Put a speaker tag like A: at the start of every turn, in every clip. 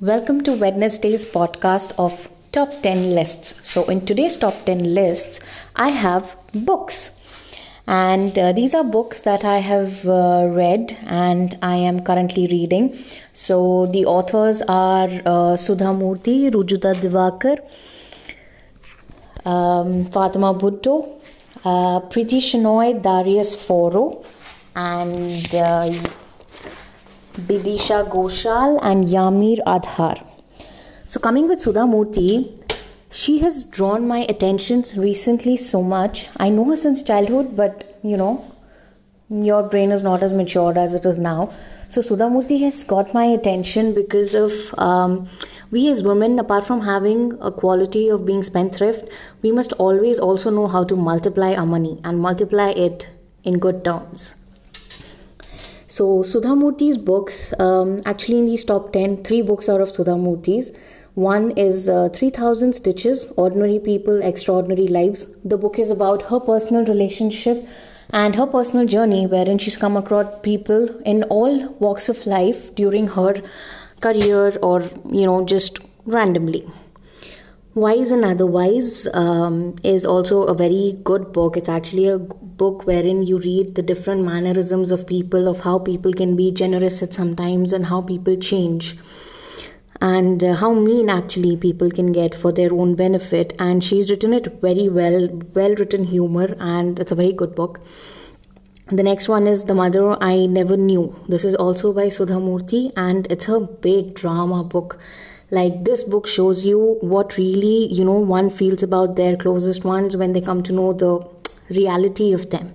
A: Welcome to Wednesday's podcast of Top 10 Lists. So, in today's Top 10 Lists, I have books. And uh, these are books that I have uh, read and I am currently reading. So, the authors are uh, Sudha Murthy, Rujuta Diwekar, um, Fatima Bhutto, uh, Preeti Shenoy, Darius Foroux, and uh, Bidisha Ghoshal and Yamir Adhar. So, coming with Sudha Murthy, she has drawn my attention recently so much. I know her since childhood, but you know, your brain is not as matured as it is now. So, Sudha Murthy has got my attention because of um, we as women, apart from having a quality of being spendthrift, we must always also know how to multiply our money and multiply it in good terms. So, Sudha Murthy's books, um, actually, in these top 10, three books are of Sudha Murthy's. One is uh, 3000 Stitches Ordinary People, Extraordinary Lives. The book is about her personal relationship and her personal journey, wherein she's come across people in all walks of life during her career or, you know, just randomly. Wise and Otherwise um, is also a very good book. It's actually a book wherein you read the different mannerisms of people, of how people can be generous at sometimes and how people change, and uh, how mean actually people can get for their own benefit. And she's written it very well, well written humor, and it's a very good book. The next one is The Mother I Never Knew. This is also by Sudha Murthy, and it's a big drama book like this book shows you what really you know one feels about their closest ones when they come to know the reality of them.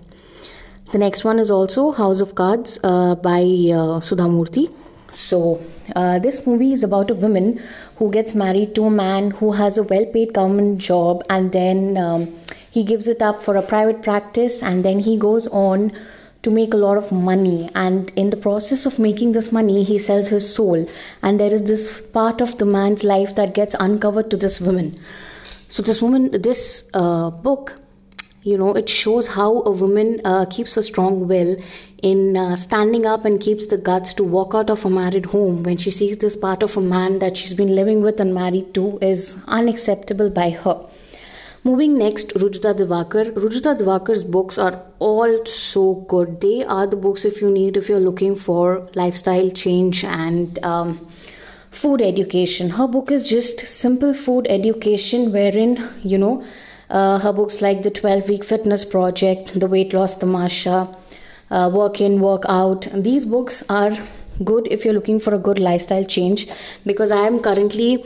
A: The next one is also house of cards uh, by uh, sudha murthy so uh, this movie is about a woman who gets married to a man who has a well-paid government job and then um, he gives it up for a private practice and then he goes on to make a lot of money. And in the process of making this money he sells his soul. And there is this part of the man's life that gets uncovered to this woman. So this woman this uh, book you know it shows how a woman uh, keeps a strong will in uh, standing up and keeps the guts to walk out of a married home when she sees this part of a man that she's been living with and married to is unacceptable by her Moving next, Rujuta Diwekar. Rujuta Diwekar's books are all so good. They are the books if you need, if you're looking for lifestyle change and um, food education. Her book is just simple food education, wherein, you know, uh, her books like The 12 Week Fitness Project, The Weight Loss Tamasha, uh, Work In, Work Out. These books are good if you're looking for a good lifestyle change because I am currently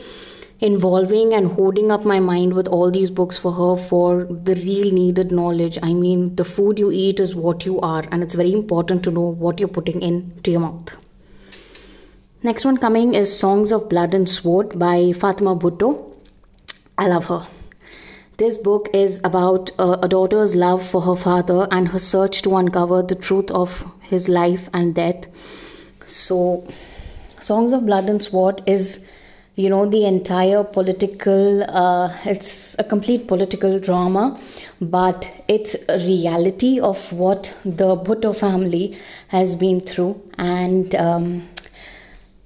A: involving and holding up my mind with all these books for her for the real needed knowledge. I mean, the food you eat is what you are, and it's very important to know what you're putting into your mouth. Next one coming is Songs of Blood and Sword by Fatima Bhutto. I love her. This book is about uh, a daughter's love for her father and her search to uncover the truth of his life and death. So, Songs of Blood and Sword is you know the entire political uh, it's a complete political drama but it's a reality of what the bhutto family has been through and um,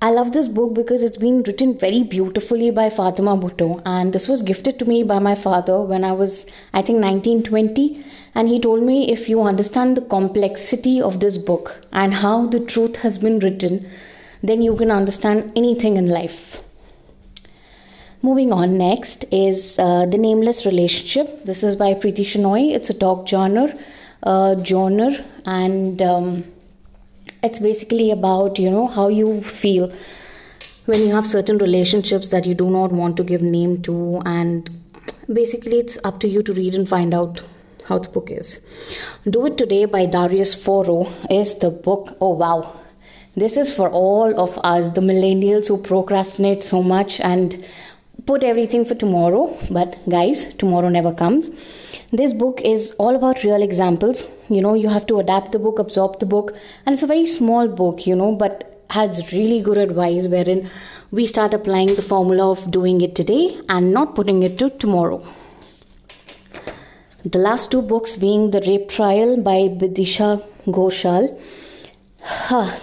A: I love this book because it's been written very beautifully by Fatima Bhutto, and this was gifted to me by my father when I was, I think, 1920. And he told me if you understand the complexity of this book and how the truth has been written, then you can understand anything in life. Moving on next is uh, The Nameless Relationship. This is by Preeti Shenoy. It's a talk genre, uh, genre and um, it's basically about, you know, how you feel when you have certain relationships that you do not want to give name to and basically it's up to you to read and find out how the book is. Do It Today by Darius Foroux is the book. Oh wow. This is for all of us, the millennials who procrastinate so much and put everything for tomorrow, but guys, tomorrow never comes. This book is all about real examples. You know, you have to adapt the book, absorb the book, and it's a very small book, you know, but has really good advice wherein we start applying the formula of doing it today and not putting it to tomorrow. The last two books being The Rape Trial by Bidisha Ghoshal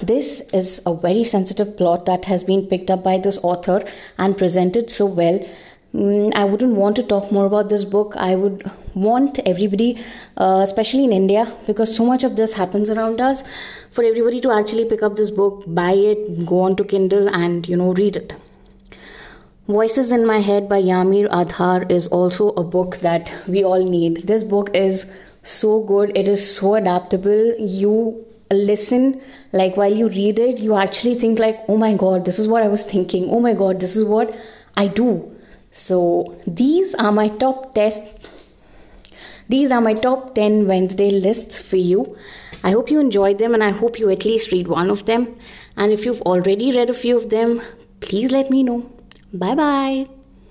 A: this is a very sensitive plot that has been picked up by this author and presented so well. Mm, I wouldn't want to talk more about this book. I would want everybody, uh, especially in India, because so much of this happens around us, for everybody to actually pick up this book, buy it, go on to Kindle, and you know, read it. Voices in My Head by Yamir Adhar is also a book that we all need. This book is so good, it is so adaptable. You listen like while you read it you actually think like oh my god this is what i was thinking. Oh my god this is what i do. So these are my top test these are my top 10 wednesday lists for you. I hope you enjoyed them and i hope you at least read one of them. And if you've already read a few of them please let me know. Bye bye